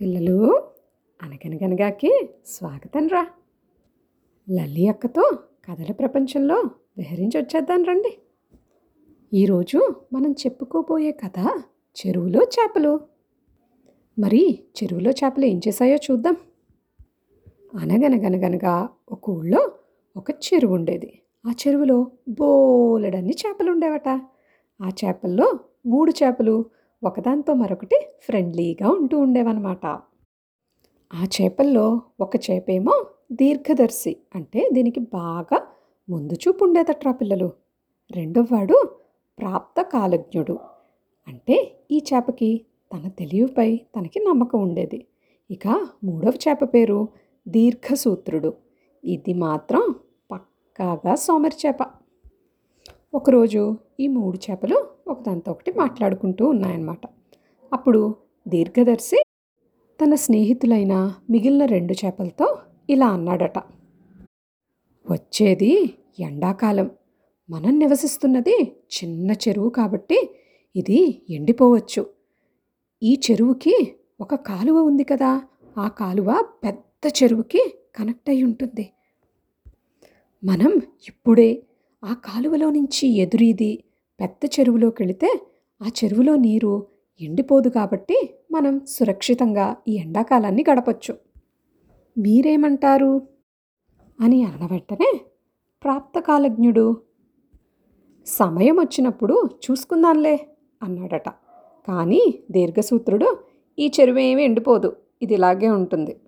పిల్లలు అనగనగనగాకి స్వాగతం రా. లల్లి అక్కతో కథల ప్రపంచంలో విహరించి వచ్చేద్దాం రండి. ఈరోజు మనం చెప్పుకోబోయే కథ చెరువులో చేపలు. మరి చెరువులో చేపలు ఏం చేశాయో చూద్దాం. అనగనగనగనగా ఒక ఊళ్ళో ఒక చెరువు ఉండేది. ఆ చెరువులో బోలెడన్ని చేపలు ఉండేవట. ఆ చేపల్లో మూడు చేపలు ఒకదాంతో మరొకటి ఫ్రెండ్లీగా ఉంటూ ఉండేవన్నమాట. ఆ చేపల్లో ఒక చేపేమో దీర్ఘదర్శి అంటే దీనికి బాగా ముందు చూపు ఉండేదట్రా పిల్లలు. రెండోవాడు ప్రాప్త కాలజ్ఞుడు. అంటే ఈ చేపకి తన తెలివిపై తనకి నమ్మకం ఉండేది. ఇక మూడవ చేప పేరు దీర్ఘసూత్రుడు. ఇది మాత్రం పక్కాగా సోమరి చేప ఒకరోజు ఈ మూడు చేపలు ఒకదాంతో ఒకటి మాట్లాడుకుంటూ ఉన్నాయన్నమాట. అప్పుడు దీర్ఘదర్శి తన స్నేహితులైన మిగిలిన రెండు చేపలతో ఇలా అన్నాడట. వచ్చేది ఎండాకాలం. మనం నివసిస్తున్నది చిన్న చెరువు కాబట్టి ఇది ఎండిపోవచ్చు. ఈ చెరువుకి ఒక కాలువ ఉంది కదా ఆ కాలువ పెద్ద చెరువుకి కనెక్ట్ అయి ఉంటుంది. మనం ఇప్పుడే ఆ కాలువలో నుంచి ఎదురీది పెద్ద చెరువులోకి వెళితే ఆ చెరువులో నీరు ఎండిపోదు కాబట్టి మనం సురక్షితంగా ఈ ఎండాకాలాన్ని గడపచ్చు. మీరేమంటారు? అని అన్న వెంటనే ప్రాప్తకాలజ్ఞుడు సమయం వచ్చినప్పుడు చూసుకుందాంలే అన్నాడట. కానీ దీర్ఘసూత్రుడు ఈ చెరువు ఏమీ ఎండిపోదు ఇది ఇలాగే ఉంటుంది.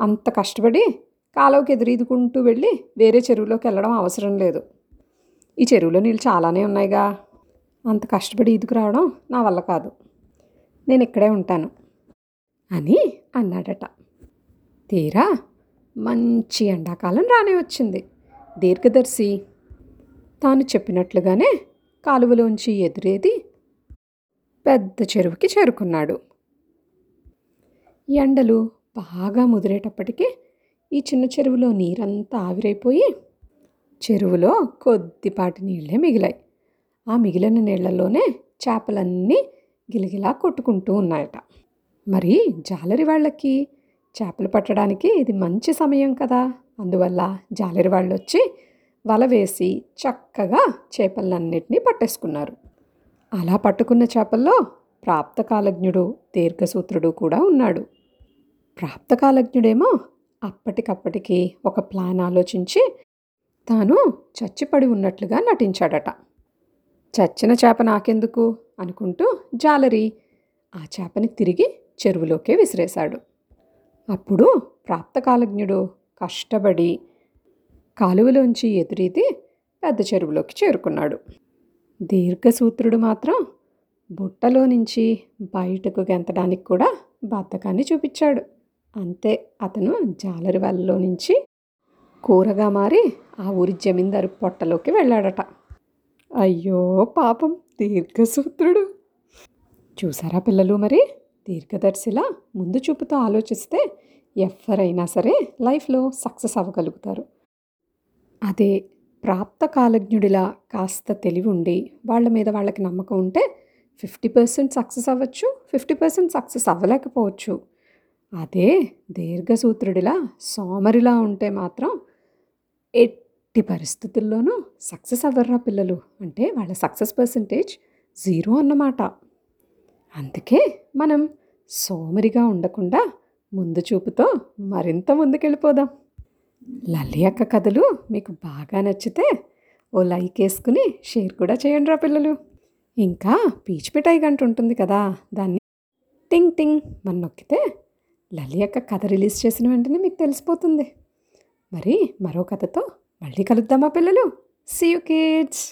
అంత కష్టపడి కాలువకి ఎదురీదుకుంటూ వెళ్ళి వేరే చెరువులోకి వెళ్ళడం అవసరం లేదు. ఈ చెరువులో నీళ్ళు చాలానే ఉన్నాయిగా. అంత కష్టపడి ఈదుకు రావడం నా వల్ల కాదు. నేను ఇక్కడే ఉంటాను అని అన్నాడట. తీరా మంచి ఎండాకాలం రానే వచ్చింది. దీర్ఘదర్శి తాను చెప్పినట్లుగానే కాలువలోంచి ఎదురేది పెద్ద చెరువుకి చేరుకున్నాడు. ఎండలు బాగా ముదిరేటప్పటికీ ఈ చిన్న చెరువులో నీరంతా ఆవిరైపోయి చెరువులో కొద్దిపాటి నీళ్ళే మిగిలాయి. ఆ మిగిలిన నీళ్ళలోనే చేపలన్నీ గిలగిలా కొట్టుకుంటూ ఉన్నాయట. మరి జాలరి వాళ్ళకి చేపలు పట్టడానికి ఇది మంచి సమయం కదా? అందువల్ల జాలరి వాళ్ళు వచ్చి వల వేసి చక్కగా చేపలన్నింటినీ పట్టేసుకున్నారు. అలా పట్టుకున్న చేపల్లో ప్రాప్తకాలజ్ఞుడు దీర్ఘసూత్రుడు కూడా ఉన్నాడు. ప్రాప్తకాలజ్ఞుడేమో అప్పటికప్పటికి ఒక ప్లాన్ ఆలోచించి తాను చచ్చిపడి ఉన్నట్లుగా నటించాడట. చచ్చిన చేప నాకెందుకు? అనుకుంటూ జాలరి ఆ చేపని తిరిగి చెరువులోకే విసిరేశాడు. అప్పుడు ప్రాప్తకాలజ్ఞుడు కష్టపడి కాలువలోంచి ఎదురీది పెద్ద చెరువులోకి చేరుకున్నాడు. దీర్ఘసూత్రుడు మాత్రం బుట్టలో నుంచి బయటకు గెంతడానికి కూడా బద్ధకాన్ని చూపించాడు. అంతే అతను జాలరి వలలో నుంచి కూరగా మారి ఆ ఊరి జమీందారు పొట్టలోకి వెళ్ళాడట. అయ్యో పాపం దీర్ఘసూత్రుడు. చూసారా పిల్లలు మరి? దీర్ఘదర్శిలా ముందు చూపుతో ఆలోచిస్తే ఎవరైనా సరే లైఫ్లో సక్సెస్ అవ్వగలుగుతారు. అదే ప్రాప్త కాలజ్ఞుడిలా కాస్త తెలివి ఉండి వాళ్ళ మీద వాళ్ళకి నమ్మకం ఉంటే ఫిఫ్టీ పర్సెంట్ సక్సెస్ అవ్వచ్చు ఫిఫ్టీ పర్సెంట్ సక్సెస్ అవ్వలేకపోవచ్చు. అదే దీర్ఘసూత్రుడిలా సోమరిలా ఉంటే మాత్రం ఎట్టి పరిస్థితుల్లోనూ సక్సెస్ అవ్వర్రా పిల్లలు? అంటే వాళ్ళ సక్సెస్ పర్సంటేజ్ జీరో అన్నమాట. అందుకే మనం సోమరిగా ఉండకుండా ముందు చూపుతో మరింత ముందుకెళ్ళిపోదాం. లల్లి అక్క కథలు మీకు బాగా నచ్చితే ఓ లైక్ వేసుకుని షేర్ కూడా చేయండి రా పిల్లలు. ఇంకా పీచ్ మిఠాయి గంట ఉంటుంది కదా దాన్ని టింగ్ టింగ్ మన నొక్కితే లలి అక్క కథ రిలీజ్ చేసిన వెంటనే మీకు తెలిసిపోతుంది. మరి మరో కథతో మళ్ళీ కలుద్దామా పిల్లలు? See you kids